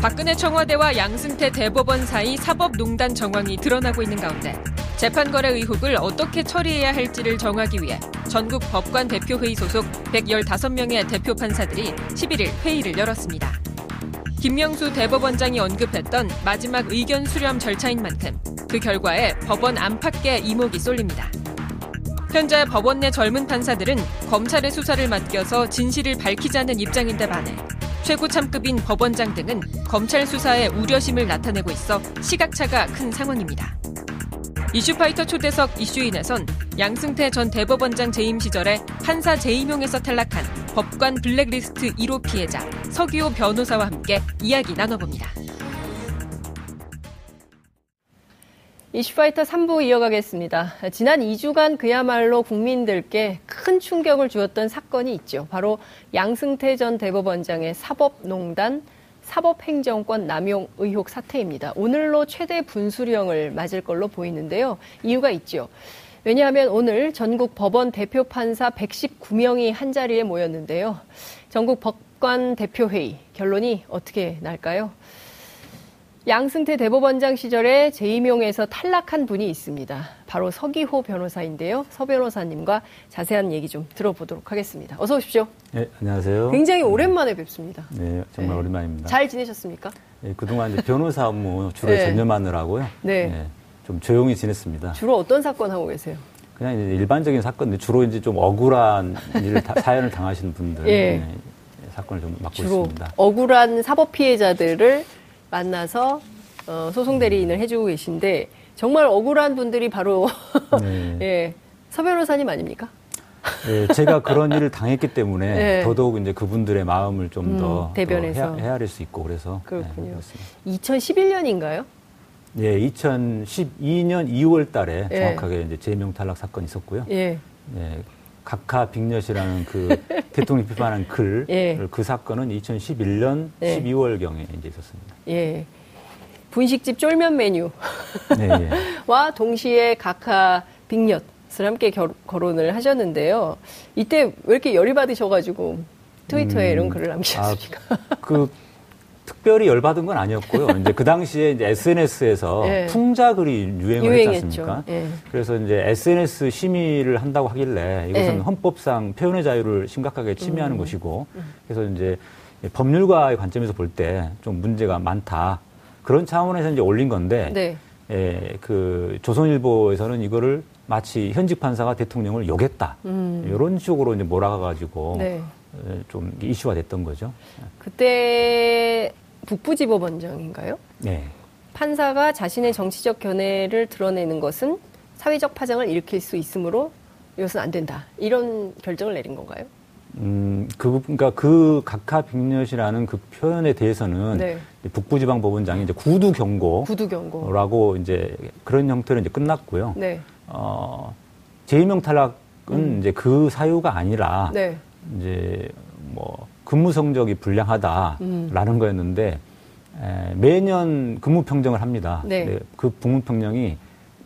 박근혜 청와대와 양승태 대법원 사이 사법농단 정황이 드러나고 있는 가운데 재판거래 의혹을 어떻게 처리해야 할지를 정하기 위해 전국 법관 대표회의 소속 115명의 대표 판사들이 11일 회의를 열었습니다. 김명수 대법원장이 언급했던 마지막 의견 수렴 절차인 만큼 그 결과에 법원 안팎에 이목이 쏠립니다. 현재 법원 내 젊은 판사들은 검찰의 수사를 맡겨서 진실을 밝히자는 입장인데 반해 최고 참급인 법원장 등은 검찰 수사에 우려심을 나타내고 있어 시각차가 큰 상황입니다. 이슈파이터 초대석 이슈인에선 양승태 전 대법원장 재임 시절에 판사 재임용에서 탈락한 법관 블랙리스트 1호 피해자 서기호 변호사와 함께 이야기 나눠봅니다. 이슈파이터 3부 이어가겠습니다. 지난 2주간 그야말로 국민들께 큰 충격을 주었던 사건이 있죠. 바로 양승태 전 대법원장의 사법농단, 사법행정권 남용 의혹 사태입니다. 오늘로 최대 분수령을 맞을 걸로 보이는데요. 이유가 있죠. 왜냐하면 오늘 전국 법원 대표 판사 119명이 한 자리에 모였는데요. 전국 법관 대표회의 결론이 어떻게 날까요? 양승태 대법원장 시절에 재임용에서 탈락한 분이 있습니다. 바로 서기호 변호사인데요. 서 변호사님과 자세한 얘기 좀 들어보도록 하겠습니다. 어서 오십시오. 네, 안녕하세요. 굉장히 오랜만에 뵙습니다. 네, 정말 네. 오랜만입니다. 잘 지내셨습니까? 네, 그동안 이제 변호사 업무 주로 네. 전념하느라고요. 네. 네, 좀 조용히 지냈습니다. 주로 어떤 사건 하고 계세요? 그냥 일반적인 사건, 주로 이제 좀 억울한 일, 다- 사연을 당하시는 분들 예. 네, 사건을 좀 맡고 주로 있습니다. 억울한 사법 피해자들을 만나서 어, 소송 대리인을 해주고 계신데 정말 억울한 분들이 바로 네. 예, 서 변호사님 아닙니까? 네, 제가 그런 일을 당했기 때문에 네. 더더욱 이제 그분들의 마음을 좀더 음, 대변해서. 헤아 릴 수 있고 그래서 그렇군요. 네, 그렇습니다. 2011년인가요? 예, 2012년 2월 달에 예. 정확하게 이제 재명 탈락 사건이 있었고요. 예. 예, 각하 빅엿이라는 그 대통령 비판한 글, 예. 그 사건은 2011년 예. 12월경에 이제 있었습니다. 예. 분식집 쫄면 메뉴와 네, 예. 동시에 각하 빅엿을 함께 결, 거론을 하셨는데요. 이때 왜 이렇게 열이 받으셔가지고 트위터에 음, 이런 글을 남기셨습니까? 그 특별히 열받은 건 아니었고요. 이제 그 당시에 이제 SNS에서 예. 풍자 글이 유행을 유행했죠. 했지 않습니까? 예. 그래서 이제 SNS 심의를 한다고 하길래 이것은 예. 헌법상 표현의 자유를 심각하게 침해하는 음. 것이고 그래서 이제 법률가의 관점에서 볼 때 좀 문제가 많다. 그런 차원에서 이제 올린 건데 네. 예, 그 조선일보에서는 이거를 마치 현직 판사가 대통령을 욕했다. 음. 이런 식으로 이제 몰아가가지고 네. 예, 좀 이슈가 됐던 거죠. 그때 북부지법원장인가요? 네. 판사가 자신의 정치적 견해를 드러내는 것은 사회적 파장을 일으킬 수 있으므로 이것은 안 된다. 이런 결정을 내린 건가요? 음, 그, 그러니까 그 각하 빅엿이라는 그 표현에 대해서는 네. 북부지방법원장이 이제 구두 경고라고 구두 경고. 이제 그런 형태로 이제 끝났고요. 네. 어, 재임용 탈락은 이제 그 사유가 아니라 네. 이제 뭐 근무 성적이 불량하다라는 음. 거였는데 에, 매년 근무 평정을 합니다. 네. 근데 그 근무 평정이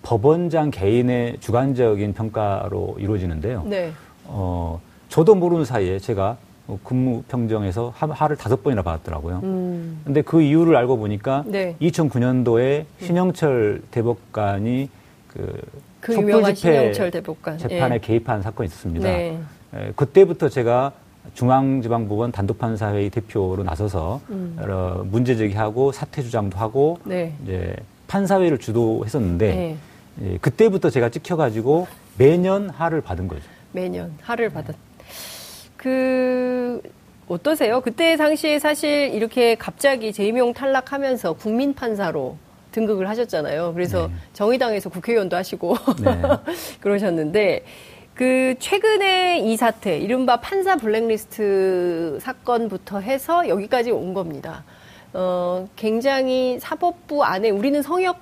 법원장 개인의 주관적인 평가로 이루어지는데요. 네. 어, 저도 모르는 사이에 제가 근무 평정에서 하- 하를 다섯 번이나 받았더라고요. 음. 근데 그 이유를 알고 보니까 네. 2009년도에 신영철 대법관이 그 그 촛불 집회 신영철 대법관. 재판에 예. 개입한 사건이 있었습니다. 네. 에, 그때부터 제가 중앙지방법원 단독판사회의 대표로 나서서 음. 여러 문제 제기하고 사퇴 주장도 하고 네. 이제 판사회를 주도했었는데 네. 예, 그때부터 제가 찍혀가지고 매년 하를 받은 거죠. 매년 하를 받았. 그 어떠세요? 그때 당시에 사실 이렇게 갑자기 재임용 탈락하면서 국민 판사로 등극을 하셨잖아요. 그래서 네. 정의당에서 국회의원도 하시고 네. 그러셨는데 그 최근에 이 사태, 이른바 판사 블랙리스트 사건부터 해서 여기까지 온 겁니다. 어, 굉장히 사법부 안에 우리는 성역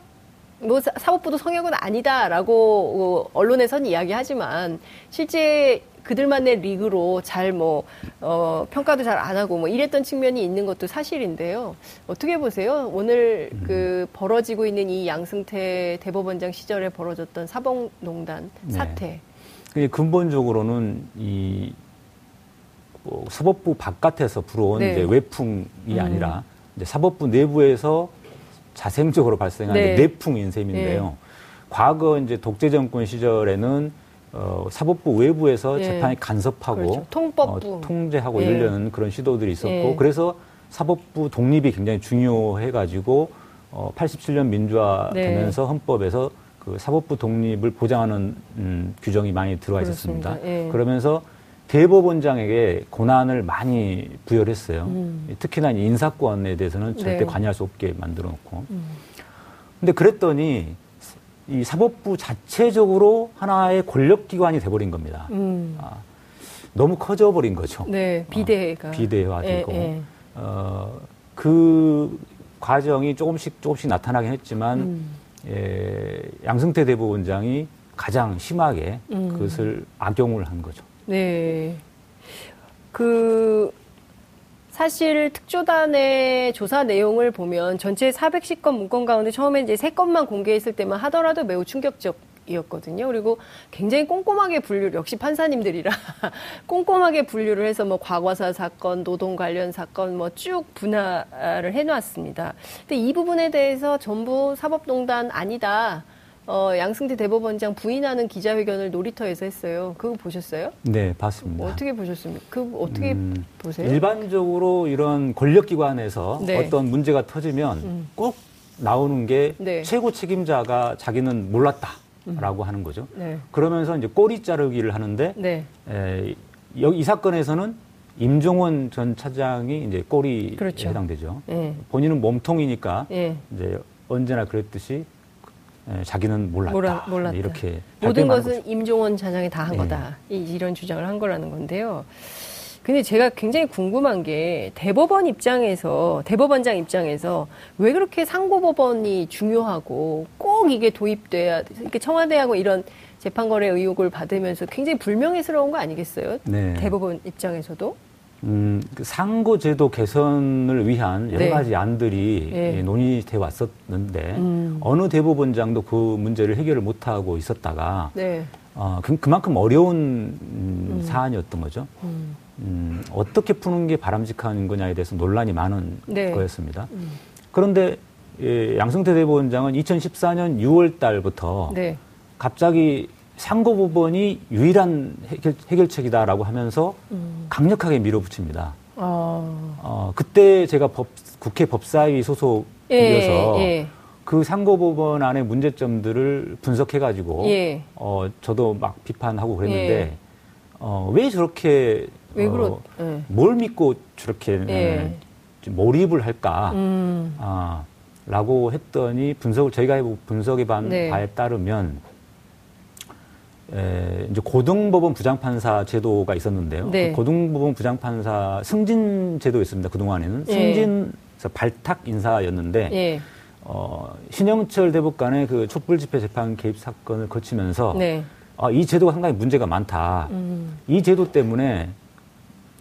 뭐 사- 사법부도 성역은 아니다라고 어, 언론에선 이야기하지만 실제 그들만의 리그로 잘 뭐 어, 평가도 잘 안 하고 뭐 이랬던 측면이 있는 것도 사실인데요. 어떻게 보세요? 오늘 그 벌어지고 있는 이 양승태 대법원장 시절에 벌어졌던 사법농단 네. 사태. 그게 근본적으로는 이 뭐, 사법부 바깥에서 불어온 네. 이제 외풍이 음. 아니라 이제 사법부 내부에서 자생적으로 발생한 네. 내풍인 셈인데요. 네. 과거 이제 독재 정권 시절에는 어, 사법부 외부에서 예. 재판이 간섭하고 그렇죠. 통법부. 어, 통제하고 예. 이러려는 그런 시도들이 있었고 예. 그래서 사법부 독립이 굉장히 중요해가지고 어, 87년 민주화 되면서 헌법에서 그 사법부 독립을 보장하는 음, 규정이 많이 들어가 있었습니다. 예. 그러면서 대법원장에게 권한을 많이 부여를 했어요. 음. 특히나 이 인사권에 대해서는 절대 네. 관여할 수 없게 만들어 놓고. 음. 근데 그랬더니 이 사법부 자체적으로 하나의 권력기관이 돼버린 겁니다. 음. 아, 너무 커져버린 거죠. 네, 비대가. 어, 비대화되고. 예, 예. 어, 그 과정이 조금씩 조금씩 나타나긴 했지만, 음. 예, 양승태 대법원장이 가장 심하게 음. 그것을 악용을 한 거죠. 네. 그 사실 특조단의 조사 내용을 보면 전체 410건 문건 가운데 처음에 이제 3건만 공개했을 때만 하더라도 매우 충격적 이었거든요. 그리고 굉장히 꼼꼼하게 분류를 역시 판사님들이라 꼼꼼하게 분류를 해서 뭐 과거사 사건, 노동 관련 사건 뭐 쭉 분할을 해놨습니다. 근데 이 부분에 대해서 전부 사법농단 아니다. 어, 양승태 대법원장 부인하는 기자회견을 놀이터에서 했어요. 그거 보셨어요? 네, 봤습니다. 뭐 어떻게 보셨습니까? 그 어떻게 음, 보세요? 일반적으로 이런 권력기관에서 네. 어떤 문제가 터지면 음. 꼭 나오는 게 네. 최고 책임자가 자기는 몰랐다 라고 하는 거죠. 네. 그러면서 이제 꼬리 자르기를 하는데 네. 에, 여기 이 사건에서는 임종원 전 차장이 이제 꼬리에 그렇죠. 해당되죠. 예. 본인은 몸통이니까 예. 이제 언제나 그랬듯이 에, 자기는 몰랐다. 몰라- 몰랐다. 이렇게 모든 것은. 임종원 차장이 다한 네. 거다. 이, 이런 주장을 한 거라는 건데요. 근데 제가 굉장히 궁금한 게 대법원 입장에서 대법원장 입장에서 왜 그렇게 상고법원이 중요하고 꼭 이게 도입돼야 이렇게 청와대하고 이런 재판거래 의혹을 받으면서 굉장히 불명예스러운 거 아니겠어요? 네. 대법원 입장에서도 음, 그 상고 제도 개선을 위한 여러 네. 가지 안들이 예. 예, 논의돼 왔었는데 음. 어느 대법원장도 그 문제를 해결을 못하고 있었다가 네. 어, 그, 그만큼 어려운 음, 사안이었던 거죠. 음. 음, 어떻게 푸는 게 바람직한 거냐에 대해서 논란이 많은 네. 거였습니다. 음. 그런데 예, 양승태 대법원장은 2014년 6월 달부터 네. 갑자기 상고법원이 유일한 해결, 해결책이다라고 하면서 음. 강력하게 밀어붙입니다. 아. 어, 그때 제가 법, 국회 법사위 소속이어서 예. 예. 그 상고법원 안의 문제점들을 분석해가지고 예. 어, 저도 막 비판하고 그랬는데 예. 어, 왜 저렇게 왜 어, 그렇? 예. 뭘 믿고 저렇게 예. 좀 몰입을 할까? 음. 아, 라고 했더니 분석을 저희가 해보- 분석해 본 네. 바에 따르면 에, 이제 고등법원 부장판사 제도가 있었는데요. 네. 그 고등법원 부장판사 승진 제도였습니다. 그 동안에는 예. 승진 발탁 인사였는데 예. 어, 신영철 대법관의 그 촛불 집회 재판 개입 사건을 거치면서 네. 아, 이 제도가 상당히 문제가 많다. 음. 이 제도 때문에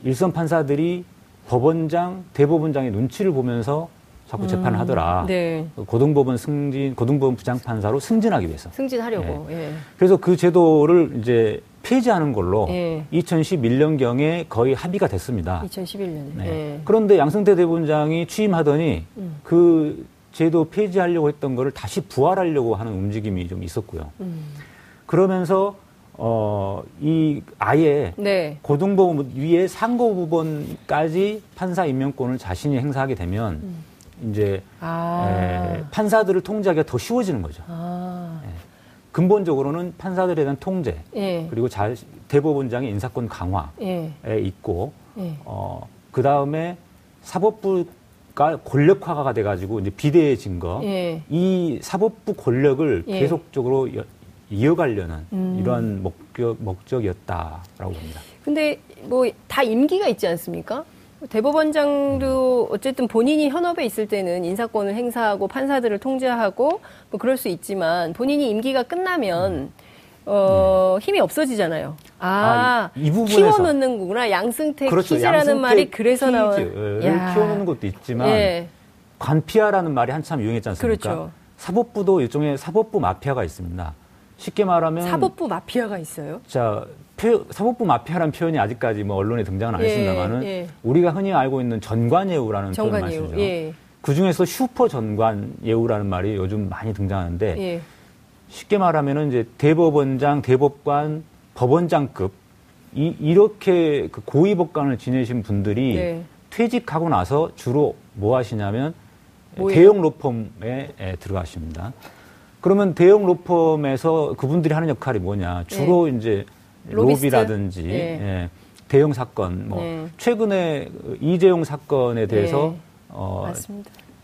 일선 판사들이 법원장, 대법원장의 눈치를 보면서 자꾸 재판을 하더라. 네. 고등법원 승진, 고등법원 부장판사로 승진하기 위해서. 승진하려고. 예. 그래서 그 제도를 이제 폐지하는 걸로 예. 2011년경에 거의 합의가 됐습니다. 2011년에. 네. 예. 그런데 양승태 대법원장이 취임하더니 음. 그 제도 폐지하려고 했던 거를 다시 부활하려고 하는 움직임이 좀 있었고요. 음. 그러면서 어, 이 아예 네. 고등법원 위에 상고법원까지 판사 임명권을 자신이 행사하게 되면 음. 이제 아. 에, 판사들을 통제하기가 더 쉬워지는 거죠. 아. 근본적으로는 판사들에 대한 통제 예. 그리고 자, 대법원장의 인사권 강화에 예. 있고 예. 어, 그 다음에 사법부 가 권력화가 돼가지고 이제 비대해진 거. 예. 이 사법부 권력을 예. 계속적으로 여- 이어가려는 음. 이러한 목적, 목적이었다라고 봅니다. 근데 뭐 다 임기가 있지 않습니까? 대법원장도 어쨌든 본인이 현업에 있을 때는 인사권을 행사하고 판사들을 통제하고 뭐 그럴 수 있지만 본인이 임기가 끝나면 어, 힘이 없어지잖아요. 아, 아, 이- 이 부분에서. 키워놓는 거구나. 양승태 퀴즈라는 양승태 말이 그래서 나온. 퀴즈를 야. 키워놓는 것도 있지만 예. 관피아라는 말이 한참 유행했지 않습니까? 그렇죠. 사법부도 일종의 사법부 마피아가 있습니다. 쉽게 말하면 사법부 마피아가 있어요. 자 표- 사법부 마피아라는 표현이 아직까지 뭐 언론에 등장은 안 예, 했습니다만은 예. 우리가 흔히 알고 있는 전관예우라는 많이 정관이요. 쓰죠. 예. 그 중에서 슈퍼 전관 예우라는 말이 요즘 많이 등장하는데 예. 쉽게 말하면은 이제 대법원장, 대법관, 법원장급 이, 이렇게 그 고위 법관을 지내신 분들이 네. 퇴직하고 나서 주로 뭐 하시냐면 뭐예요? 대형 로펌에 들어가십니다. 그러면 대형 로펌에서 그분들이 하는 역할이 뭐냐? 주로 네. 이제 로비스트? 로비라든지 네. 예, 대형 사건, 뭐 네. 최근에 이재용 사건에 대해서 네. 어,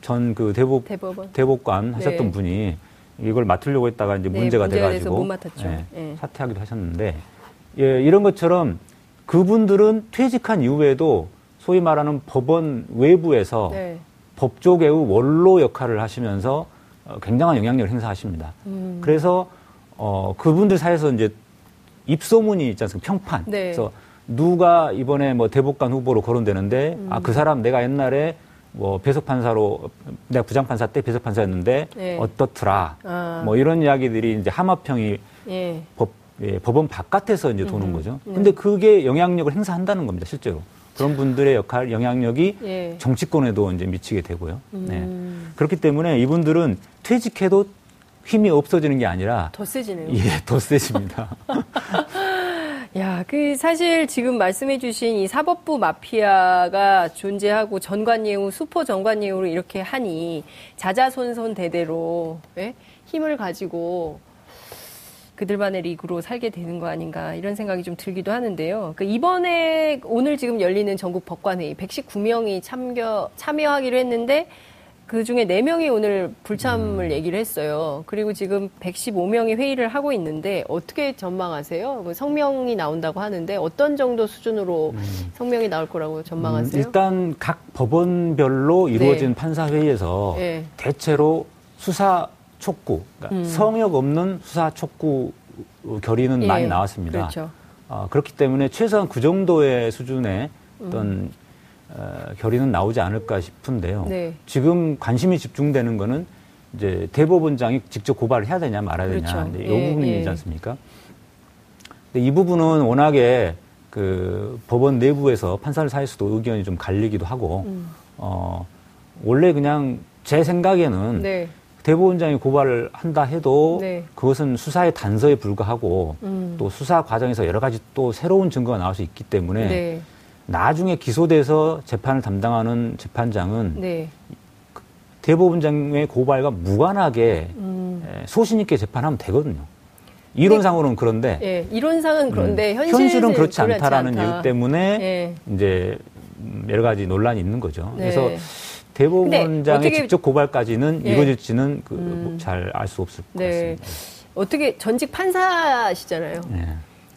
전 그 대법 대법원. 대법관 하셨던 네. 분이 이걸 맡으려고 했다가 이제 네, 문제가 돼가지고 예, 사퇴하기도 하셨는데 예, 이런 것처럼 그분들은 퇴직한 이후에도 소위 말하는 법원 외부에서 법조계의 원로 역할을 하시면서 어, 굉장한 영향력을 행사하십니다. 음. 그래서 어, 그분들 사이에서 이제 입소문이 있지 않습니까? 평판. 네. 그래서 누가 이번에 뭐 대법관 후보로 거론되는데 음. 아그 사람 내가 옛날에 뭐 배석 판사로 내가 부장 판사 때 배석 판사였는데 네. 어떻더라. 아. 뭐 이런 이야기들이 이제 함합평이 예. 법 예, 법원 바깥에서 이제 도는 음. 거죠. 네. 근데 그게 영향력을 행사한다는 겁니다, 실제로. 그런 분들의 역할, 영향력이 예. 정치권에도 이제 미치게 되고요. 네. 음. 네. 그렇기 때문에 이분들은 퇴직해도 힘이 없어지는 게 아니라 더 세지네요. 예, 더 세집니다. 야, 그 사실 지금 말씀해 주신 이 사법부 마피아가 존재하고 전관예우, 수포 전관예우로 이렇게 하니 자자손손 대대로 예? 힘을 가지고 그들만의 리그로 살게 되는 거 아닌가 이런 생각이 좀 들기도 하는데요. 그 이번에 오늘 지금 열리는 전국 법관회의 119명이 참여 참여하기로 했는데 그 중에 4명이 오늘 불참을 음. 얘기를 했어요. 그리고 지금 115명이 회의를 하고 있는데 어떻게 전망하세요? 뭐 성명이 나온다고 하는데 어떤 정도 수준으로 음. 성명이 나올 거라고 전망하세요? 음, 일단 각 법원별로 이루어진 네. 판사회의에서 네. 대체로 수사 촉구, 그러니까 음. 성역 없는 수사 촉구 결의는 예. 많이 나왔습니다. 그렇죠. 어, 그렇기 때문에 최소한 그 정도의 수준의 어떤 음. 어, 결의는 나오지 않을까 싶은데요. 네. 지금 관심이 집중되는 거는 이제 대법원장이 직접 고발을 해야 되냐 말아야 되냐 그렇죠. 이 예, 부분이지 예. 않습니까? 근데 이 부분은 워낙에 그 법원 내부에서 판사를 사이에서도 의견이 좀 갈리기도 하고 음. 어 원래 그냥 제 생각에는 네. 대법원장이 고발을 한다 해도 네. 그것은 수사의 단서에 불과하고 음. 또 수사 과정에서 여러 가지 또 새로운 증거가 나올 수 있기 때문에 네. 나중에 기소돼서 재판을 담당하는 재판장은 네. 대법원장의 고발과 무관하게 음. 소신 있게 재판하면 되거든요. 이론상으로는 그런데 예, 이론상은 그런데 음, 현실은 그렇지 않다라는 않다. 이유 때문에 예. 이제 여러 가지 논란이 있는 거죠. 네. 그래서 대법원장의 직접 고발까지는 예. 이루어질지는 그 음. 잘알 수 없을 것 네. 같습니다. 어떻게 전직 판사시잖아요. 네.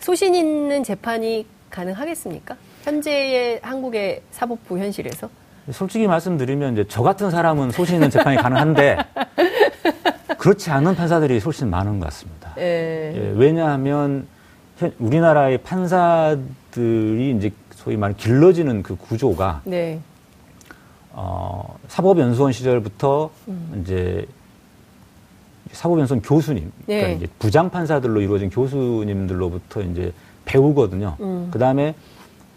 소신 있는 재판이 가능하겠습니까? 현재의 한국의 사법부 현실에서? 솔직히 말씀드리면 이제 저 같은 사람은 소신 있는 재판이 가능한데 그렇지 않은 판사들이 훨씬 많은 것 같습니다. 예. 예, 왜냐하면 우리나라의 판사들이 이제 소위 말하는 길러지는 그 구조가 네. 어, 사법연수원 시절부터 음. 이제 사법연수원 교수님, 그러니까 네. 그러니까 이제 부장판사들로 이루어진 교수님들로부터 이제 배우거든요. 음. 그 다음에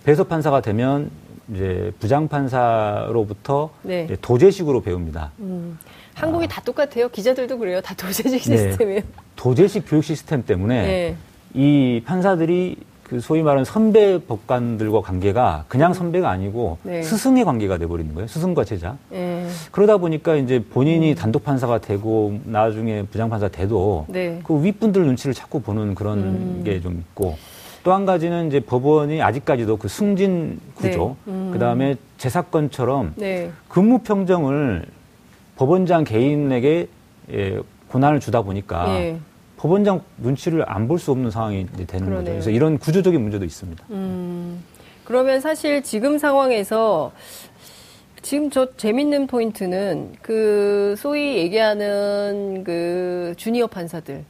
배석 판사가 되면 이제 부장 판사로부터 네. 이제 도제식으로 배웁니다. 음. 한국이 아. 다 똑같아요. 기자들도 그래요. 다 도제식 네. 시스템이에요. 도제식 교육 시스템 때문에 네. 이 판사들이 그 소위 말하는 선배 법관들과 관계가 그냥 선배가 아니고 네. 스승의 관계가 돼버리는 거예요. 스승과 제자. 네. 그러다 보니까 이제 본인이 음. 단독 판사가 되고 나중에 부장 판사 돼도 네. 그 윗분들 눈치를 자꾸 보는 그런 음. 게좀 있고 또 한 가지는 이제 법원이 아직까지도 그 승진 구조, 네. 음. 그 다음에 제사건처럼 네. 근무 평정을 법원장 개인에게 예, 고난을 주다 보니까 예. 법원장 눈치를 안 볼 수 없는 상황이 되는 그러네요. 거죠. 그래서 이런 구조적인 문제도 있습니다. 음, 그러면 사실 지금 상황에서 지금 저 재밌는 포인트는 그 소위 얘기하는 그 주니어 판사들은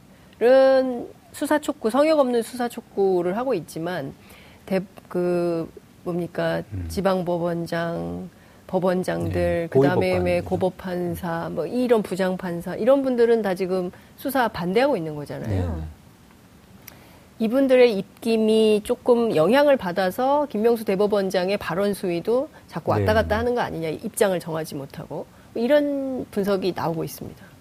수사 촉구, 성역 없는 수사 촉구를 하고 있지만 대, 그 뭡니까 음. 지방법원장 법원장들, 네, 그다음에 고법판사, 뭐 이런 부장판사 이런 분들은 다 지금 수사 반대하고 있는 거잖아요. 네. 이분들의 입김이 조금 영향을 받아서 김명수 대법원장의 발언 수위도 자꾸 왔다 네. 갔다 하는 거 아니냐 입장을 정하지 못하고 이런 분석이 나오고 있습니다.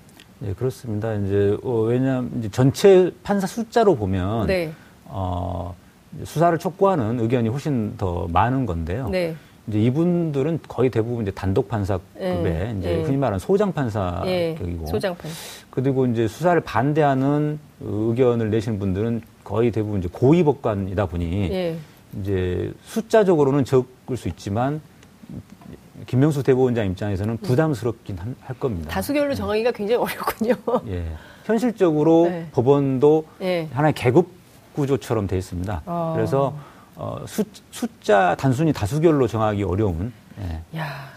네, 그렇습니다. 이제 어, 왜냐하면 전체 판사 숫자로 보면 네. 어, 수사를 촉구하는 의견이 훨씬 더 많은 건데요. 네. 이제 이분들은 거의 대부분 이제 단독 판사급의 네. 이제 네. 흔히 말하는 소장 판사격이고 네. 소장 판사. 그리고 이제 수사를 반대하는 의견을 내시는 분들은 거의 대부분 이제 고위 법관이다 보니 예. 이제 숫자적으로는 적을 수 있지만 김명수 대법원장 입장에서는 부담스럽긴 할 겁니다. 다수결로 정하기가 굉장히 어렵군요. 예. 현실적으로 네. 법원도 예. 하나의 계급 구조처럼 되어 있습니다. 어. 그래서 어, 수, 숫자 단순히 다수결로 정하기 어려운 예. 야,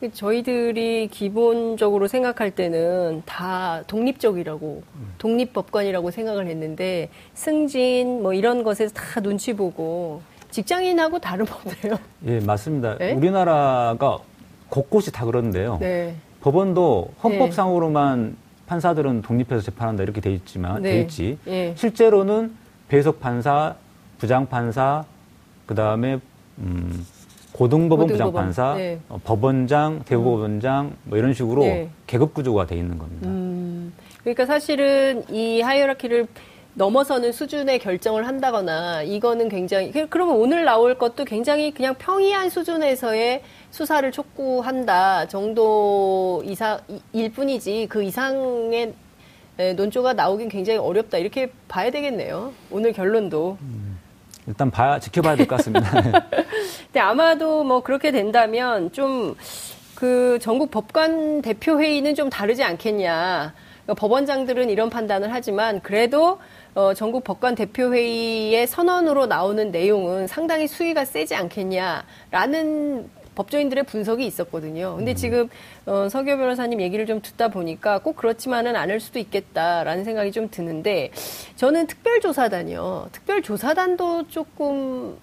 그 저희들이 기본적으로 생각할 때는 다 독립적이라고 음. 독립법관이라고 생각을 했는데 승진 뭐 이런 것에서 다 눈치 보고 직장인하고 다름없네요. 예, 맞습니다. 네? 우리나라가 곳곳이 다 그런데요. 네. 법원도 헌법상으로만 네. 판사들은 독립해서 재판한다 이렇게 돼 있지만 돼 네. 있지. 예. 실제로는 배석 판사, 부장 판사, 그 다음에 음, 고등법원 부장판사, 네. 어, 법원장, 대법원장 음. 뭐 이런 식으로 네. 계급 구조가 돼 있는 겁니다. 음, 그러니까 사실은 이 하이어라키를 넘어서는 수준의 결정을 한다거나 이거는 굉장히 그, 그러면 오늘 나올 것도 굉장히 그냥 평이한 수준에서의 수사를 촉구한다 정도 이상일 뿐이지 그 이상의 논조가 나오긴 굉장히 어렵다 이렇게 봐야 되겠네요. 오늘 결론도. 음. 일단 봐야 지켜봐야 될 것 같습니다. 근데 아마도 뭐 그렇게 된다면 좀 그 전국 법관 대표 회의는 좀 다르지 않겠냐. 그러니까 법원장들은 이런 판단을 하지만 그래도 어, 전국 법관 대표 회의의 선언으로 나오는 내용은 상당히 수위가 세지 않겠냐라는 법조인들의 분석이 있었거든요. 근데 음. 지금 어, 서교 변호사님 얘기를 좀 듣다 보니까 꼭 그렇지만은 않을 수도 있겠다라는 생각이 좀 드는데 저는 특별조사단이요. 특별조사단도 조금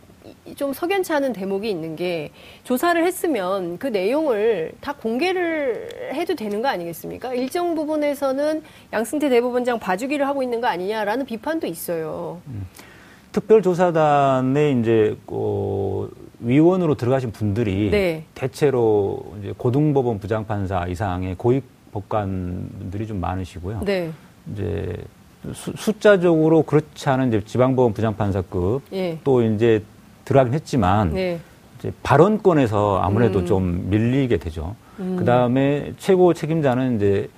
좀 석연치 않은 대목이 있는 게 조사를 했으면 그 내용을 다 공개를 해도 되는 거 아니겠습니까? 일정 부분에서는 양승태 대법원장 봐주기를 하고 있는 거 아니냐라는 비판도 있어요. 음. 특별조사단에 이제 어, 위원으로 들어가신 분들이 네. 대체로 이제 고등법원 부장판사 이상의 고위 법관분들이 좀 많으시고요. 네. 이제 수, 숫자적으로 그렇지 않은 이제 지방법원 부장판사급 예. 또 이제 들어가긴 했지만 네. 이제 발언권에서 아무래도 음. 좀 밀리게 되죠. 음. 그 다음에 최고 책임자는 이제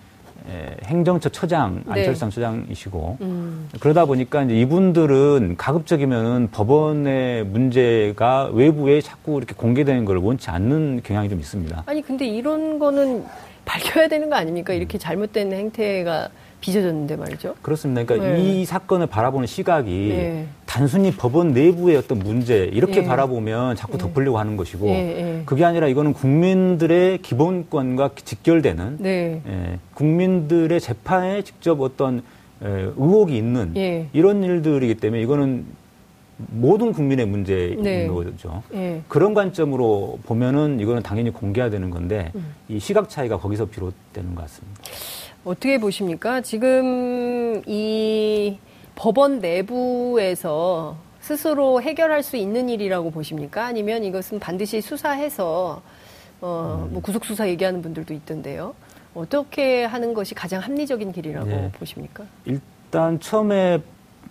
에, 행정처 처장 네. 안철상 네. 처장이시고 음. 그러다 보니까 이제 이분들은 가급적이면은 법원의 문제가 외부에 자꾸 이렇게 공개되는 걸 원치 않는 경향이 좀 있습니다. 아니 근데 이런 거는 밝혀야 되는 거 아닙니까? 이렇게 잘못된 행태가 빚어졌는데 말이죠. 그렇습니다. 그러니까 네. 이 사건을 바라보는 시각이 네. 단순히 법원 내부의 어떤 문제 이렇게 네. 바라보면 자꾸 네. 덮으려고 하는 것이고 네, 네. 그게 아니라 이거는 국민들의 기본권과 직결되는 예, 국민들의 재판에 직접 어떤 예, 의혹이 있는 예. 이런 일들이기 때문에 이거는 모든 국민의 문제인 네. 거죠. 네. 그런 관점으로 보면은 이거는 당연히 공개해야 되는 건데 음. 이 시각 차이가 거기서 비롯되는 것 같습니다. 어떻게 보십니까? 지금 이 법원 내부에서 스스로 해결할 수 있는 일이라고 보십니까? 아니면 이것은 반드시 수사해서 어, 뭐 구속 수사 얘기하는 분들도 있던데요. 어떻게 하는 것이 가장 합리적인 길이라고 네. 보십니까? 일단 처음에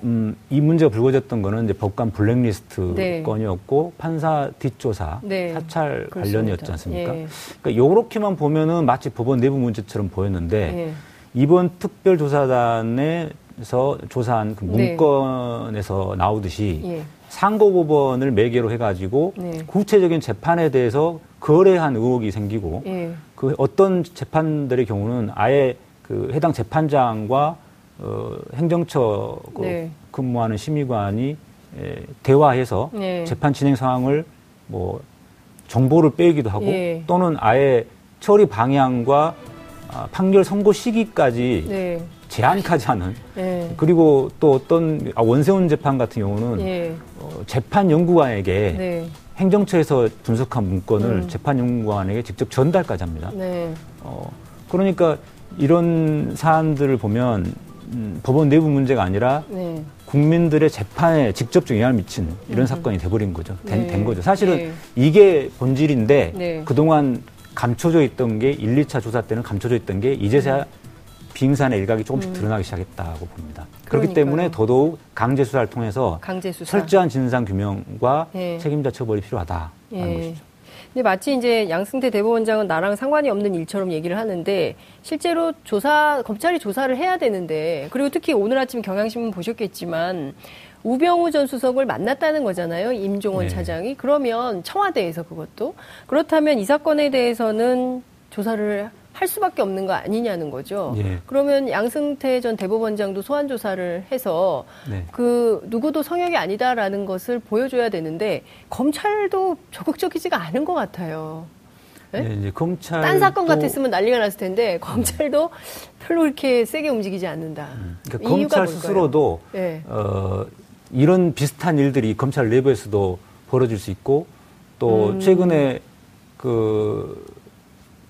음, 이 문제가 불거졌던 거는 이제 법관 블랙리스트 네. 건이었고 판사 뒷조사 네. 사찰 그렇습니다. 관련이었지 않습니까? 예. 그러니까 요렇게만 보면은 마치 법원 내부 문제처럼 보였는데 예. 이번 특별조사단에서 조사한 그 네. 문건에서 네. 나오듯이 예. 상고법원을 매개로 해가지고 네. 구체적인 재판에 대해서 거래한 의혹이 생기고 예. 그 어떤 재판들의 경우는 아예 그 해당 재판장과 어, 행정처 그 네. 근무하는 심의관이 에, 대화해서 네. 재판 진행 상황을 뭐 정보를 빼기도 하고 예. 또는 아예 처리 방향과 아, 판결 선고 시기까지 네. 제한까지 하는 네. 그리고 또 어떤 아, 원세훈 재판 같은 경우는 네. 어, 재판 연구관에게 네. 행정처에서 분석한 문건을 음. 재판 연구관에게 직접 전달까지 합니다. 네. 어, 그러니까 이런 사안들을 보면 음, 법원 내부 문제가 아니라 네. 국민들의 재판에 직접적 영향을 미친 이런 음. 사건이 돼버린 거죠. 된, 된 거죠. 사실은 이게 본질인데 그동안 감춰져 있던 게 1, 2차 조사 때는 감춰져 있던 게 이제서야 음. 빙산의 일각이 조금씩 음. 드러나기 시작했다고 봅니다. 그렇기 때문에 더더욱 강제 수사를 통해서 강제 수사. 철저한 진상 규명과 예. 책임자 처벌이 필요하다라는 예. 것이죠. 근데 마치 이제 양승태 대법원장은 나랑 상관이 없는 일처럼 얘기를 하는데 실제로 조사 검찰이 조사를 해야 되는데 그리고 특히 오늘 아침 경향신문 보셨겠지만 우병우 전 수석을 만났다는 거잖아요. 임종원 네. 차장이. 그러면 청와대에서 그것도 그렇다면 이 사건에 대해서는 조사를 할 수밖에 없는 거 아니냐는 거죠. 예. 그러면 양승태 전 대법원장도 소환 조사를 해서 네. 그 누구도 성역이 아니다라는 것을 보여줘야 되는데 검찰도 적극적이지가 않은 것 같아요. 네? 네, 이제 검찰 딴 사건 같았으면 난리가 났을 텐데 검찰도 별로 이렇게 세게 움직이지 않는다. 음. 그러니까 검찰 스스로도 네. 어, 이런 비슷한 일들이 검찰 내부에서도 벌어질 수 있고 또 음. 최근에 그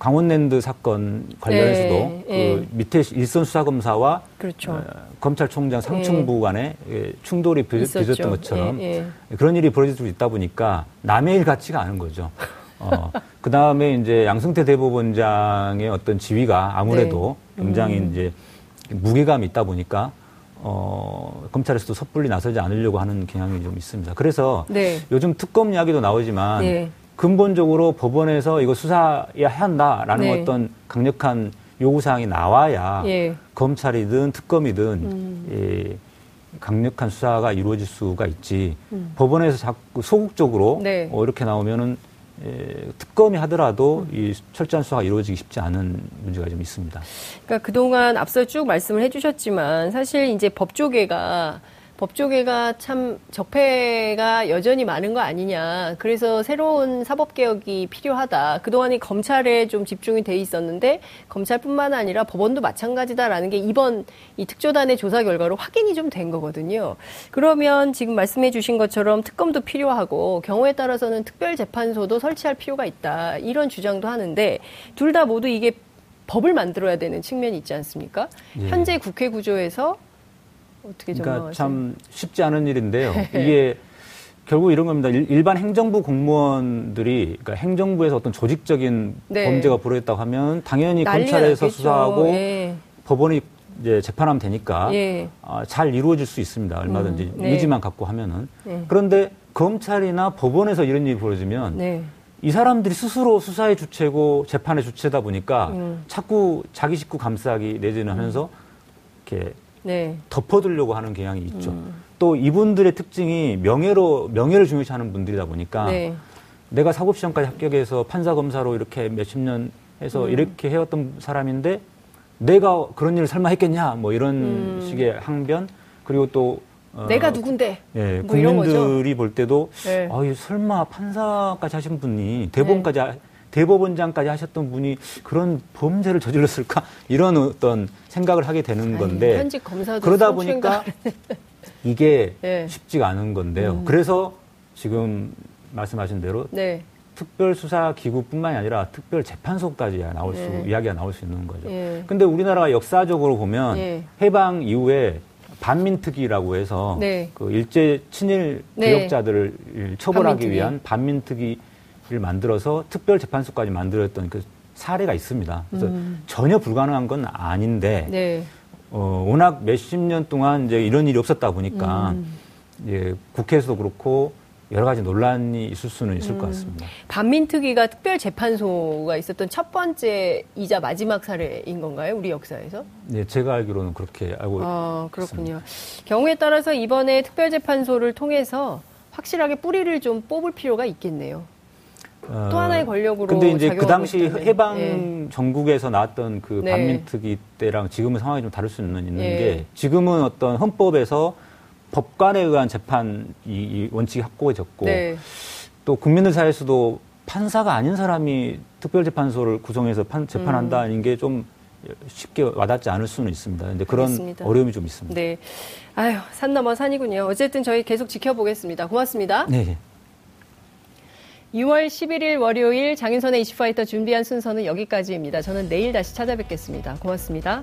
강원랜드 사건 관련해서도 네, 그 네. 밑에 일선 수사검사와 그렇죠. 어, 검찰총장 상층부 네. 간에 예, 충돌이 빚었던 것처럼 예, 예. 그런 일이 벌어질 수 있다 보니까 남의 일 같지가 않은 거죠. 어, 그 다음에 이제 양승태 대법원장의 어떤 지위가 아무래도 네. 굉장히 음. 이제 무게감이 있다 보니까 어, 검찰에서도 섣불리 나서지 않으려고 하는 경향이 좀 있습니다. 그래서 네. 요즘 특검 이야기도 나오지만 네. 근본적으로 법원에서 이거 수사해야 한다라는 네. 어떤 강력한 요구사항이 나와야 예. 검찰이든 특검이든 음. 예, 강력한 수사가 이루어질 수가 있지 음. 법원에서 자꾸 소극적으로 네. 어, 이렇게 나오면은 예, 특검이 하더라도 음. 이 철저한 수사가 이루어지기 쉽지 않은 문제가 좀 있습니다. 그러니까 그동안 앞서 쭉 말씀을 해주셨지만 사실 이제 법조계가 법조계가 참 적폐가 여전히 많은 거 아니냐. 그래서 새로운 사법개혁이 필요하다. 그동안이 검찰에 좀 집중이 돼 있었는데 검찰뿐만 아니라 법원도 마찬가지다라는 게 이번 이 특조단의 조사 결과로 확인이 좀 된 거거든요. 그러면 지금 말씀해 주신 것처럼 특검도 필요하고 경우에 따라서는 특별재판소도 설치할 필요가 있다. 이런 주장도 하는데 둘 다 모두 이게 법을 만들어야 되는 측면이 있지 않습니까? 예. 현재 국회 구조에서 어떻게 그러니까 참 쉽지 않은 일인데요. 이게 결국 이런 겁니다. 일 반 행정부 공무원들이 그러니까 행정부에서 어떤 조직적인 네. 범죄가 벌어졌다고 하면 당연히 검찰에서 났겠죠. 수사하고 예. 법원이 이제 재판하면 되니까 예. 아, 잘 이루어질 수 있습니다. 얼마든지 음, 네. 의지만 갖고 하면은. 네. 그런데 검찰이나 법원에서 이런 일이 벌어지면 네. 이 사람들이 스스로 수사의 주체고 재판의 주체다 보니까 음. 자꾸 자기 식구 감싸기 내지는 하면서 이렇게 네. 덮어두려고 하는 경향이 있죠. 음. 또 이분들의 특징이 명예로 명예를 중요시하는 분들이다 보니까 네. 내가 사법 시험까지 합격해서 판사 검사로 이렇게 몇십 년 해서 음. 이렇게 해왔던 사람인데 내가 그런 일을 설마 했겠냐 뭐 이런 음. 식의 항변 그리고 또 어, 내가 누군데 예, 뭐 국민들이 볼 때도 네. 아유 설마 판사까지 하신 분이 대법원까지 네. 대법원장까지 하셨던 분이 그런 범죄를 저질렀을까 이런 어떤 생각을 하게 되는 건데 현직 검사도 그러다 보니까 이게 네. 쉽지가 않은 건데요. 음. 그래서 지금 말씀하신 대로 네. 특별수사기구뿐만이 아니라 특별재판소까지 나올 수 네. 이야기가 나올 수 있는 거죠. 네. 근데 우리나라가 역사적으로 보면 네. 해방 이후에 반민특위라고 해서 네. 그 일제 친일 네. 처벌하기 반민특위. 위한 반민특위 를 만들어서 특별 재판소까지 만들었던 그 사례가 있습니다. 그래서 음. 전혀 불가능한 건 아닌데 네. 어, 워낙 몇십 년 동안 이제 이런 일이 없었다 보니까 음. 예, 국회에서도 그렇고 여러 가지 논란이 있을 수는 있을 음. 것 같습니다. 반민특위가 특별재판소가 있었던 첫 번째이자 마지막 사례인 건가요? 우리 역사에서? 네, 제가 알기로는 그렇게 알고 아, 그렇군요. 있습니다. 경우에 따라서 이번에 특별재판소를 통해서 확실하게 뿌리를 좀 뽑을 필요가 있겠네요. 어, 또 하나의 권력으로. 근데 이제 그 당시 해방 네. 전국에서 나왔던 그 네. 반민특위 때랑 지금은 상황이 좀 다를 수는 있는 네. 게 지금은 어떤 헌법에서 법관에 의한 재판 이, 원칙이 확고해졌고 네. 또 국민들 사이에서도 판사가 아닌 사람이 특별재판소를 구성해서 판, 재판한다는 음. 게좀 쉽게 와닿지 않을 수는 있습니다. 근데 그런 알겠습니다. 어려움이 좀 있습니다. 네. 아유, 산 넘어 산이군요. 어쨌든 저희 계속 지켜보겠습니다. 고맙습니다. 네. 6월 11일 월요일 장윤선의 이슈파이터 준비한 순서는 여기까지입니다. 저는 내일 다시 찾아뵙겠습니다. 고맙습니다.